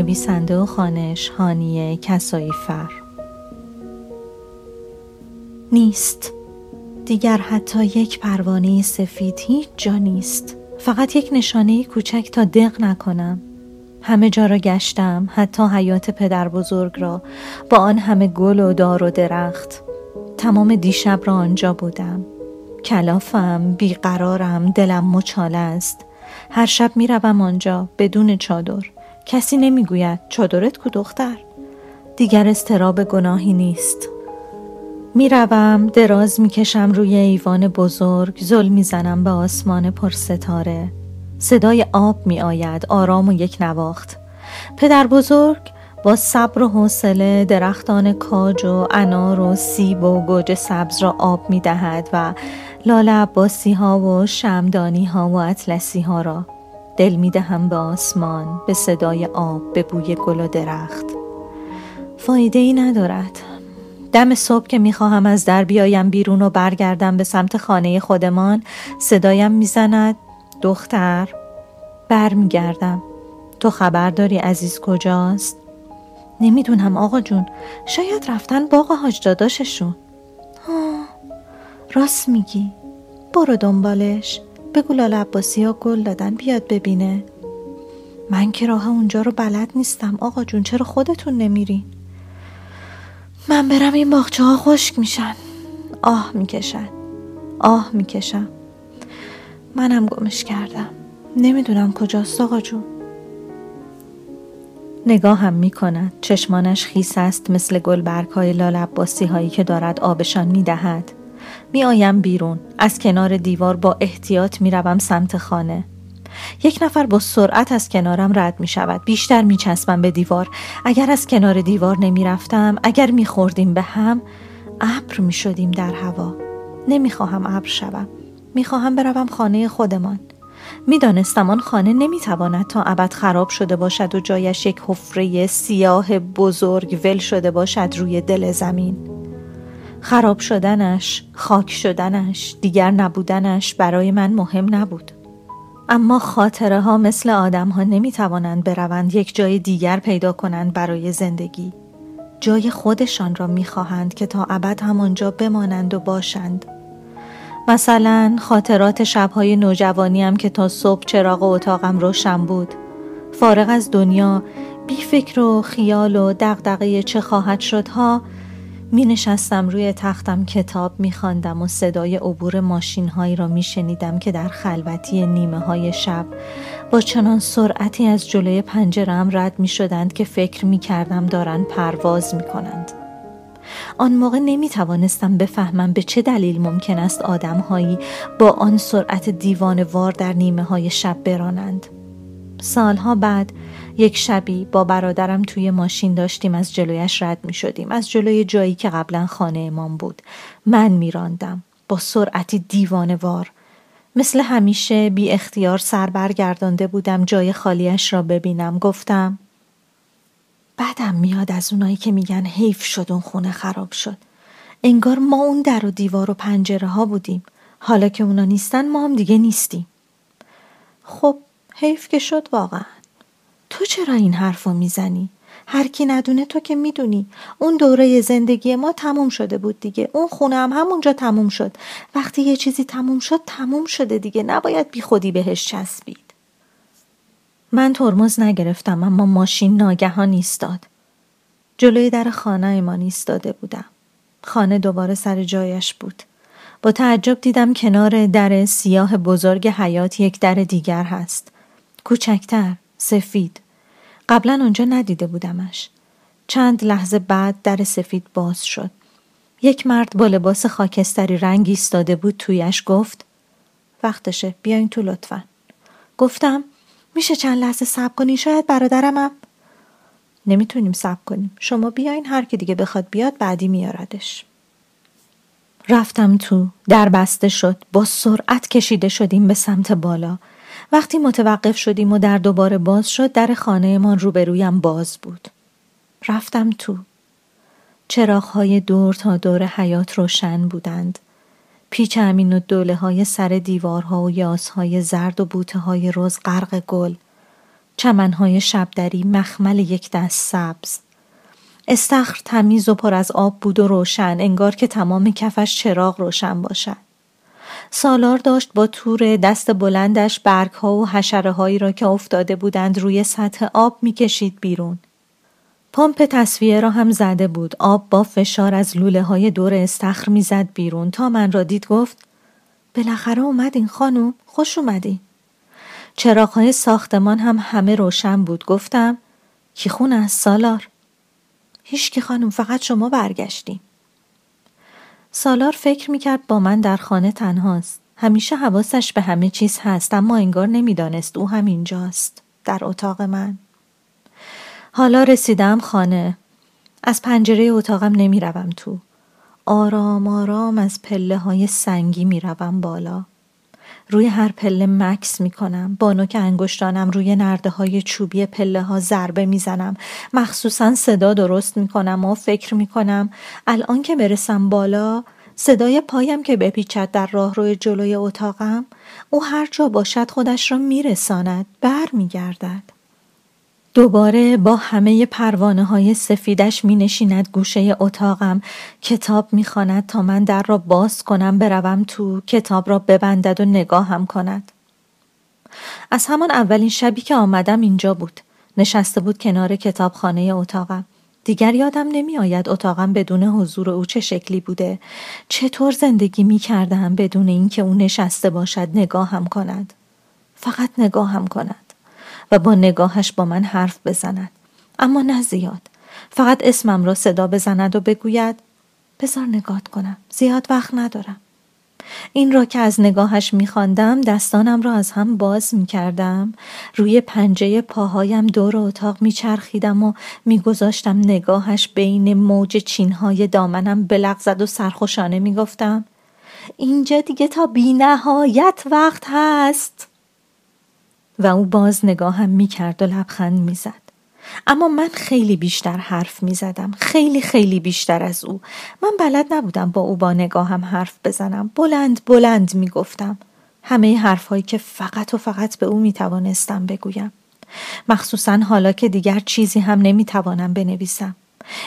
نویسنده و خانش هانیه کسایی فر نیست. دیگر حتی یک پروانه سفید هیچ جا نیست. فقط یک نشانه کوچک تا دق نکنم. همه جا را گشتم حتی حیات پدر بزرگ را. با آن همه گل و دار و درخت. تمام دیشب را آنجا بودم. کلافم بیقرارم دلم مچاله است. هر شب می روم آنجا بدون چادر. کسی نمی‌گوید چادرت کو دختر دیگر استراب گناهی نیست. می‌روم دراز می‌کشم روی ایوان بزرگ زل می‌زنم به آسمان پر ستاره صدای آب می آید آرام و یک نواخت. پدر بزرگ با صبر و حوصله درختان کاج و انار و سیب و گوجه سبز را آب می دهد و لال عباسی ها و شمدانی ها و اطلسی ها را. دل می دهم به آسمان به صدای آب به بوی گل و درخت. فایده ای ندارد. دم صبح که می‌خواهم از در بیایم بیرون و برگردم به سمت خانه خودمان صدایم می‌زند دختر برمیگردم. تو خبر داری عزیز کجاست؟ نمی‌دونم آقا جون. شاید رفتن باغ حاج داداششون. راست میگی. برو دنبالش. بگو لال عباسی ها گل دادن بیاد ببینه. من که راه اونجا رو بلد نیستم. آقا جون چرا خودتون نمیرین من برم این باغچه ها خشک میشن. آه می‌کشن. آه می‌کشم. منم گمش کردم. نمی‌دونم کجاست آقا جون. نگاهم می کند چشمانش خیس است مثل گلبرگ های لال هایی که دارد آبشان می دهد می آیم بیرون. از کنار دیوار با احتیاط می روم سمت خانه. یک نفر با سرعت از کنارم رد می شود بیشتر می چسبم به دیوار. اگر از کنار دیوار نمی رفتم اگر می خوردیم به هم ابر می شدیم در هوا. نمی خواهم ابر شوم. می خواهم بروم خانه خودمان. می‌دانستم آن خانه نمی‌تواند تا ابد خراب شده باشد و جایش یک حفره سیاه بزرگ ول شده باشد روی دل زمین. خراب شدنش خاک شدنش دیگر نبودنش برای من مهم نبود. اما خاطره ها مثل آدم ها نمی توانند بروند یک جای دیگر پیدا کنند برای زندگی. جای خودشان را می خواهند که تا ابد همانجا بمانند و باشند. مثلا خاطرات شبهای نوجوانیم که تا صبح چراغ اتاقم روشن بود. فارغ از دنیا بی فکر و خیال و دغدغه چه خواهد شدها می نشستم روی تختم کتاب می خاندم و صدای عبور ماشین هایی را می شنیدم که در خلوتی نیمه های شب با چنان سرعتی از جلوی پنجرم رد می شدند که فکر می کردم دارند پرواز می کنند. آن موقع نمی توانستم بفهمم به چه دلیل ممکن است آدمهایی با آن سرعت دیوانوار در نیمه های شب برانند. سالها بعد یک شبی با برادرم توی ماشین داشتیم از جلویش رد می شدیم از جلوی جایی که قبلا خانه امام بود. من میراندم. با سرعتی دیوانوار. مثل همیشه بی اختیار سر برگردانده بودم جای خالیش را ببینم. گفتم بعدم میاد از اونایی که میگن حیف شد اون خونه خراب شد. انگار ما اون در و دیوار و پنجره ها بودیم. حالا که اونا نیستن ما هم دیگه نیستیم. خب حیف که شد واقعا. تو چرا این حرف رو می‌زنی؟ هر کی ندونه تو که می‌دونی. اون دوره زندگی ما تموم شده بود دیگه. اون خونه هم همونجا تموم شد. وقتی یه چیزی تموم شد تموم شده دیگه. نباید بی خودی بهش چسبید. من ترمز نگرفتم اما ماشین ناگهان ایستاد. جلوی در خانه ما ایستاده بودم. خانه دوباره سر جایش بود. با تعجب دیدم کنار در سیاه بزرگ حیات یک در دیگر هست. کوچکتر. سفید. قبلا آنجا ندیده بودمش. چند لحظه بعد در سفید باز شد. یک مرد با لباس خاکستری رنگ ایستاده بود تویش گفت وقتشه بیاین تو لطفا. گفتم میشه چند لحظه صبر کنی شاید برادرمم. نمی‌تونیم صبر کنیم. شما بیاین هر کی دیگه بخواد بیاد بعدی میاردش. رفتم تو در بسته شد. با سرعت کشیده شدیم به سمت بالا. وقتی متوقف شدیم و در دوباره باز شد در خانهمان روبرویم باز بود. رفتم تو. چراغهای دور تا دور حیات روشن بودند. پیچ امین و دوله های سر دیوارها و یاسهای زرد و بوته های روز غرق گل. چمنهای شبدری مخمل یک دست سبز. استخر تمیز و پر از آب بود و روشن انگار که تمام کفش چراغ روشن باشد. سالار داشت با تور دست بلندش برگ ها و حشره هایی را که افتاده بودند روی سطح آب می‌کشید بیرون. پمپ تصویه را هم زده بود. آب با فشار از لوله های دور استخر می‌زد بیرون تا من را دید گفت بالاخره اومدین خانوم خوش اومدی. چراغ های ساختمان هم همه روشن بود. گفتم کی خونه از سالار؟ هیچ کی خانم فقط شما برگشتیم. سالار فکر می‌کرد با من در خانه تنهاست. همیشه حواسش به همه چیز هست اما انگار نمی‌دانست او هم اینجاست. در اتاق من. حالا رسیدم خانه. از پنجره اتاقم نمی‌روم تو. آرام آرام از پله های سنگی می‌روم بالا. روی هر پله مکس می کنم. با نوک انگشتانم روی نرده های چوبی پله ها ضربه می زنم. مخصوصا صدا درست می کنم و فکر می کنم الان که برسم بالا صدای پایم که بپیچد در راه روی جلوی اتاقم او هر جا باشد خودش را میرساند بر می گردد. دوباره با همه پروانه های سفیدش می نشیند گوشه اتاقم کتاب می خاند تا من در را باز کنم بروم تو کتاب را ببندد و نگاهم کند. از همان اولین شبی که آمدم اینجا بود. نشسته بود کنار کتابخانه اتاقم. دیگر یادم نمی آید اتاقم بدون حضور او چه شکلی بوده. چطور زندگی می کردم بدون اینکه او نشسته باشد نگاهم کند. فقط نگاهم کند. و با نگاهش با من حرف بزند. اما نه زیاد. فقط اسمم را صدا بزند و بگوید بزار نگات کنم. زیاد وقت ندارم. این را که از نگاهش میخواندم دستانم را از هم باز می‌کردم. روی پنجه پاهایم دور اتاق میچرخیدم و میگذاشتم نگاهش بین موج چینهای دامنم بلغزد و سرخوشانه می‌گفتم اینجا دیگه تا بی نهایت وقت هست. و او باز نگاهم می‌کرد و لبخند می‌زد. اما من خیلی بیشتر حرف می‌زدم. خیلی خیلی بیشتر از او. من بلد نبودم با او با نگاهم حرف بزنم. بلند بلند می‌گفتم. همه حرفهایی که فقط و فقط به او می‌توانستم بگویم. مخصوصا حالا که دیگر چیزی هم نمی‌توانم بنویسم.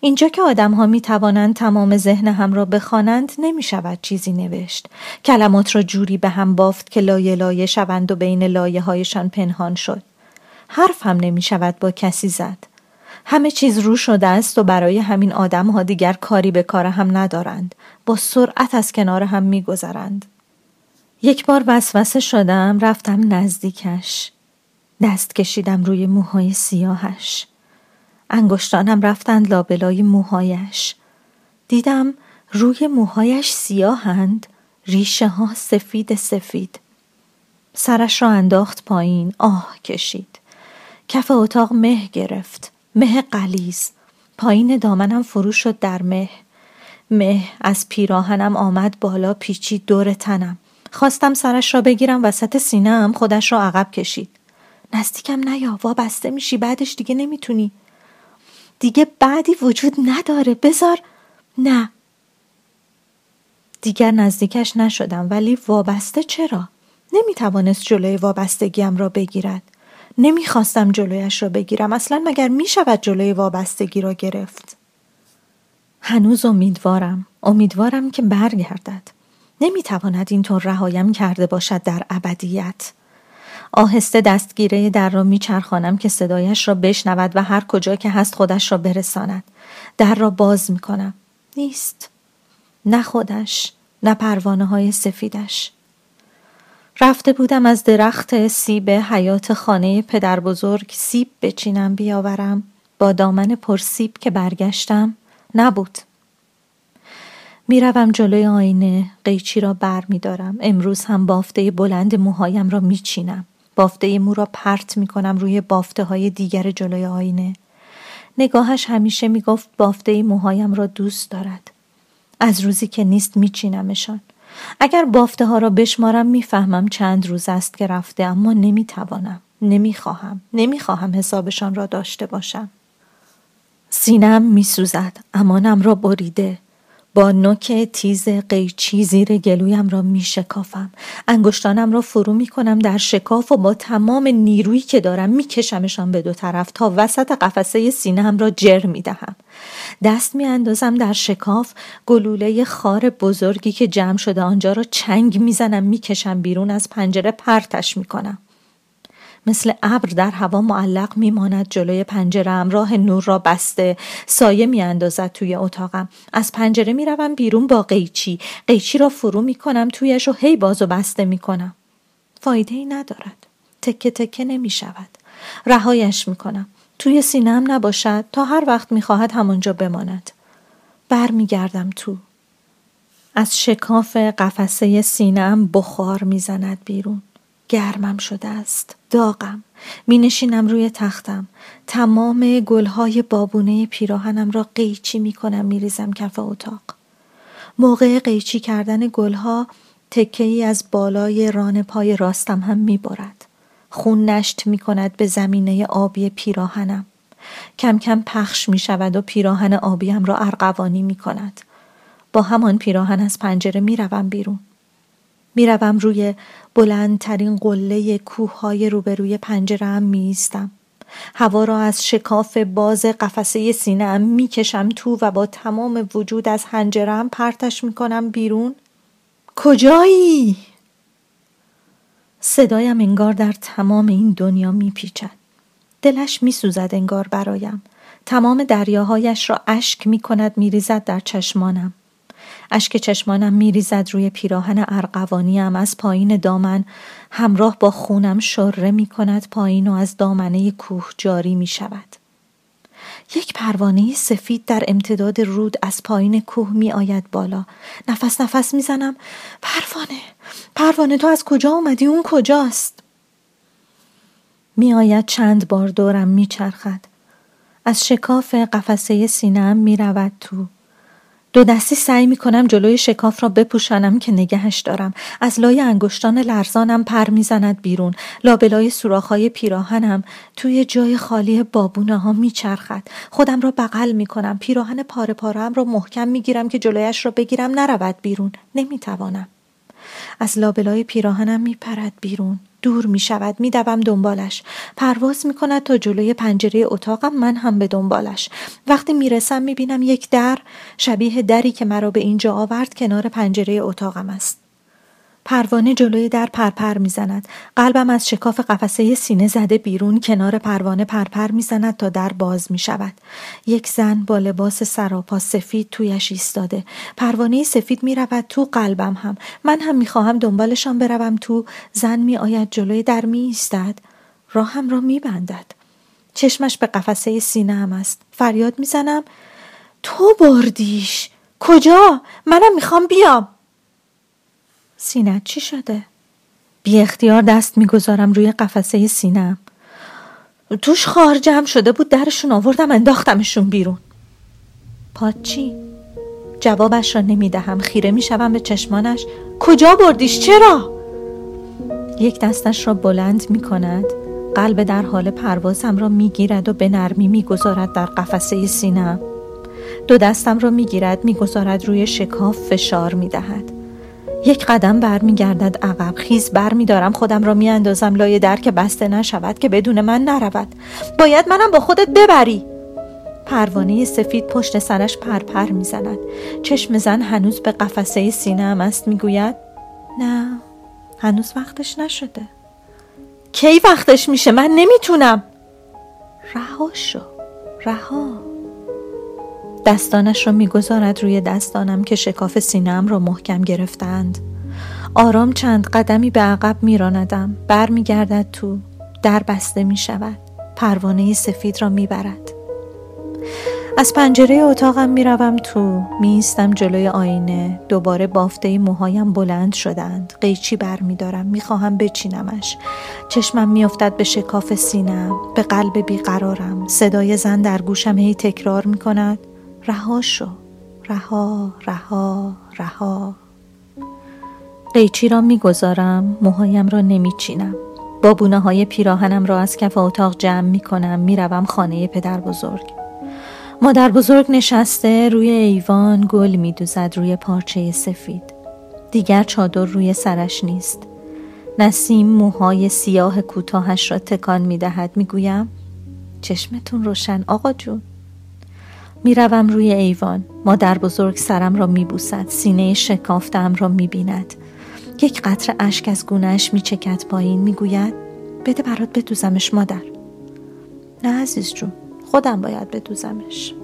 اینجا که آدم ها می توانند تمام ذهن هم را بخوانند نمی شود چیزی نوشت. کلمات را جوری به هم بافت که لایه لایه شوند و بین لایه هایشان پنهان شد. حرف هم نمی شود با کسی زد. همه چیز رو شده است و برای همین آدم ها دیگر کاری به کار هم ندارند. با سرعت از کنار هم می گذرند. یک بار وسوسه شدم رفتم نزدیکش. دست کشیدم روی موهای سیاهش. انگشتانم رفتند لابلای موهایش. دیدم روی موهایش سیاهند ریشه ها سفید سفید. سرش را انداخت پایین آه کشید. کف اتاق مه گرفت مه قلیز پایین دامنم فرو شد در مه. مه از پیراهنم آمد بالا پیچید دور تنم. خواستم سرش را بگیرم وسط سینم خودش را عقب کشید. نزدیکم نیا وابسته میشی بعدش دیگه نمی‌تونی. دیگه بعدی وجود نداره. بزار نه. دیگر نزدیکش نشدم ولی وابسته چرا؟ نمی‌توانست جلوی وابستگیم را بگیرد. نمی‌خواستم جلویش را بگیرم. اصلا مگر می‌شود جلوی وابستگی را گرفت؟ هنوز امیدوارم. امیدوارم که برگردد. نمی‌تواند اینطور رهایم کرده باشد در ابدیت. آهسته دستگیره در را میچرخانم که صدایش را بشنود و هر کجا که هست خودش را برساند. در را باز می‌کنم. نیست. نه خودش نه پروانه های سفیدش. رفته بودم از درخت سیب حیات خانه پدر بزرگ سیب بچینم بیاورم. با دامن پرسیب که برگشتم نبود. می‌روم جلوی آینه قیچی را بر می دارم. امروز هم بافته بلند موهایم را میچینم. بافته مو را پرت می کنم روی بافته های دیگر جلوی آینه. نگاهش همیشه می‌گفت بافته موهایم را دوست دارد. از روزی که نیست میچینمشان. اگر بافته ها را بشمارم می‌فهمم چند روز است که رفته اما نمی‌توانم. نمی‌خواهم. نمی‌خواهم حسابشان را داشته باشم. سینم میسوزد. امانم را بریده. با نوک تیز قیچی زیر گلویم را می شکافم. انگشتانم را فرو می کنم در شکاف و با تمام نیرویی که دارم می کشمشان به دو طرف تا وسط قفسه سینم را جر می دهم. دست می اندازم در شکاف گلوله خار بزرگی که جمع شده آنجا را چنگ می زنم می کشم بیرون از پنجره پرتش می کنم. مثل ابر در هوا معلق میماند جلوی پنجرم راه نور را بسته سایه میاندازد توی اتاقم. از پنجره می‌روم بیرون با قیچی. قیچی را فرو می‌کنم تویش و هی باز و بسته می‌کنم. فایده ای ندارد. تکه تکه نمی شود رهایش می‌کنم. توی سینم نباشد. تا هر وقت می‌خواهد همانجا بماند. برمیگردم تو. از شکاف قفسه سینم بخار می‌زند بیرون. گرمم شده است. داغم. می نشینم روی تختم. تمام گلهای بابونه پیراهنم را قیچی می کنم می کف اتاق. موقع قیچی کردن گلها تکه ای از بالای ران پای راستم هم می برد. خون نشت می کند به زمینه آبی پیراهنم. کم کم پخش می شود و پیراهن آبیم را ارغوانی می کند با همان پیراهن از پنجره می روم بیرون. می‌روم روی بلندترین قله کوههای روبروی پنجرهام میایستم. هوا را از شکاف باز قفسه سینهام می‌کشم تو و با تمام وجود از هنجرم پرتش می‌کنم بیرون. کجایی؟ صدایم انگار در تمام این دنیا میپیچد. دلش میسوزد انگار برایم. تمام دریاهایش را اشک می‌کند میریزد در چشمانم. اشک چشمانم میریزد روی پیراهن ارقوانیم از پایین دامن همراه با خونم شره می کند پایین و از دامنه کوه جاری می شود. یک پروانه سفید در امتداد رود از پایین کوه می آید بالا. نفس نفس می زنم پروانه پروانه تو از کجا اومدی؟ اون کجاست؟ می آید چند بار دورم می چرخد از شکاف قفسه سینم می رود تو دو دستی سعی می کنم جلوی شکاف را بپوشانم که نگهش دارم. از لای انگشتان لرزانم پر می‌زند بیرون. لابلای سوراخهای پیراهنم توی جای خالی بابونه ها میچرخد. خودم را بغل می کنم پیراهن پاره پارم را محکم می گیرم که جلویش را بگیرم. نرود بیرون. نمی‌توانم. از لابلای پیراهنم میپرد بیرون. دور می شود می دوم دنبالش. پرواز می کند تا جلوی پنجره اتاقم من هم به دنبالش. وقتی می رسم می بینم یک در شبیه دری که مرا به اینجا آورد کنار پنجره اتاقم است. پروانه جلوی در پرپر می‌زند. قلبم از شکاف قفسه سینه زده بیرون کنار پروانه پرپر می‌زند تا در باز می شود یک زن با لباس سراپا سفید تویش ایستاده. پروانه سفید می رود تو قلبم هم. من هم می خواهم دنبالشان بروم. تو زن می آید جلوی در می ایستد راهم را می بندد چشمش به قفسه سینه هم است. فریاد می‌زنم. تو بردیش. کجا؟ منم می‌خوام بیام. سینت چی شده؟ بی اختیار دست می‌گذارم روی قفسه سینم توش خار جمع شده بود درشون آوردم انداختمشون بیرون. پاچی جوابش را نمی‌دهم. خیره می‌شوم به چشمانش. کجا بردیش؟ چرا؟ یک دستش را بلند می کند قلب در حال پروازم را می‌گیرد و به نرمی می‌گذارد در قفسه سینم دو دستم را می‌گیرد می‌گذارد روی شکاف فشار می‌دهد. یک قدم برمیگردد عقب. خیز برمیدارم خودم را میاندازم. لای در که بسته نشود که بدون من نرود. باید منم با خودت ببری. پروانه سفید پشت سرش پرپر می‌زند. چشم زن هنوز به قفسه سینه است می‌گوید نه هنوز وقتش نشده. کی وقتش میشه؟ من نمی‌تونم. رها شو رها. دستانش را می‌گذارد روی دستانم که شکاف سینم را محکم گرفتند. آرام چند قدمی به عقب میراندم. برمیگردد تو. در بسته می شود پروانه سفید را می‌برد. از پنجره اتاقم می‌روم تو. میستم جلوی آینه. دوباره بافته موهایم بلند شدند. قیچی بر میدارم می‌خواهم بچینمش. چشمم میافتد به شکاف سینم به قلب بیقرارم. صدای زن در گوشم هی تکرار می‌کند. رها شو. رها رها رها. قیچی را می‌گذارم موهایم را نمیچینم. با بونه های پیراهنم را از کف اتاق جمع می کنم می روم خانه پدر بزرگ. مادر بزرگ نشسته روی ایوان گل می دوزد روی پارچه سفید. دیگر چادر روی سرش نیست. نسیم موهای سیاه کوتاهش را تکان می دهد می گویم چشمتون روشن آقا جون. می‌روم روی ایوان مادر بزرگ سرم را میبوسد سینه شکافتم را می‌بیند یک قطر اشک از گونهش میچکد پایین می‌گوید بده برات بدوزمش مادر نه عزیز جون خودم باید بدوزمش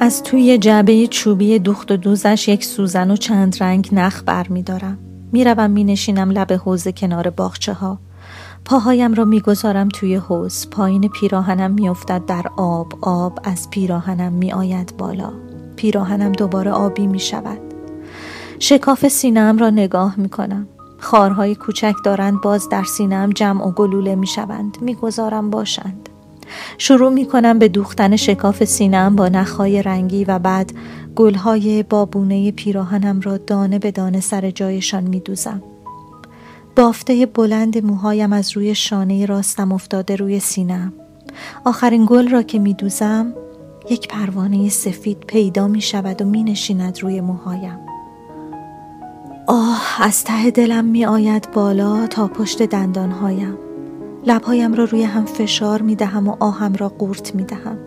از توی جعبه چوبی دوخت و دوزش یک سوزن و چند رنگ نخ بر می دارم. می روم می نشینم لب حوز کنار باغچه ها. پاهایم را می‌گذارم توی حوز پایین پیراهنم میافتد در آب. آب از پیراهنم می آید بالا. پیراهنم دوباره آبی می شود شکاف سینم را نگاه می کنم خارهای کوچک دارند باز در سینم جمع و گلوله می شوند می گذارم باشند. شروع می کنم به دوختن شکاف سینم با نخهای رنگی و بعد گلهای بابونه پیراهنم را دانه به دانه سر جایشان می دوزم. بافته بلند موهایم از روی شانه راستم افتاده روی سینم. آخرین گل را که می دوزم یک پروانه سفید پیدا می شود و می نشیند روی موهایم. آه از ته دلم می آید بالا تا پشت دندانهایم. لبهایم را روی هم فشار می دهم و آهم را قورت می دهم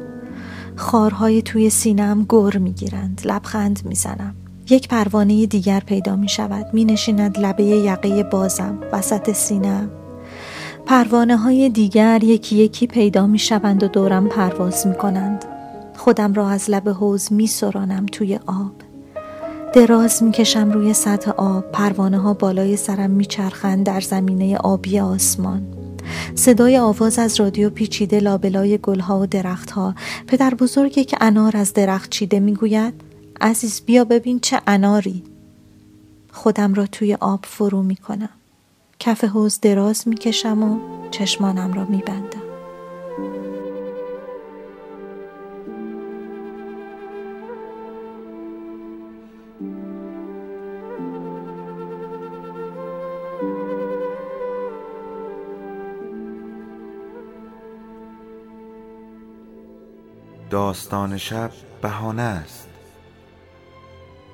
خارهای توی سینم گر می گیرند لبخند می زنم یک پروانه دیگر پیدا می شود. می نشیند لبه یقه بازم وسط سینم پروانه های دیگر یکی یکی پیدا می شوند و دورم پرواز می کنند. خودم را از لب حوز می سرانم توی آب. دراز می کشم روی سطح آب. پروانه ها بالای سرم می چرخند در زمینه آبی آسمان. صدای آواز از رادیو پیچیده لابلای گلها و درختها. پدر بزرگی که انار از درخت چیده می‌گوید عزیز بیا ببین چه اناری خودم را توی آب فرو می کنم کف حوز دراز می کشم و چشمانم را می بندم. داستان شب بهانه است